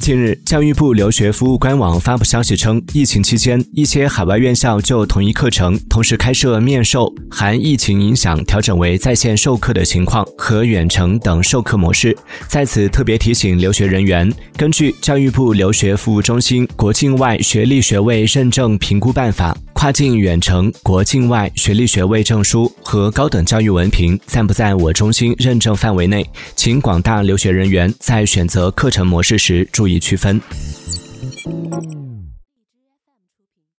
近日，教育部留学服务官网发布消息称，疫情期间，一些海外院校就同一课程同时开设面授（含疫情影响调整为在线授课的情况）和远程等授课模式。在此特别提醒留学人员，根据教育部留学服务中心《国境外学历学位认证评估办法》。跨境远程国境外学历学位证书和高等教育文凭暂不在我中心认证范围内，请广大留学人员在选择课程模式时注意区分。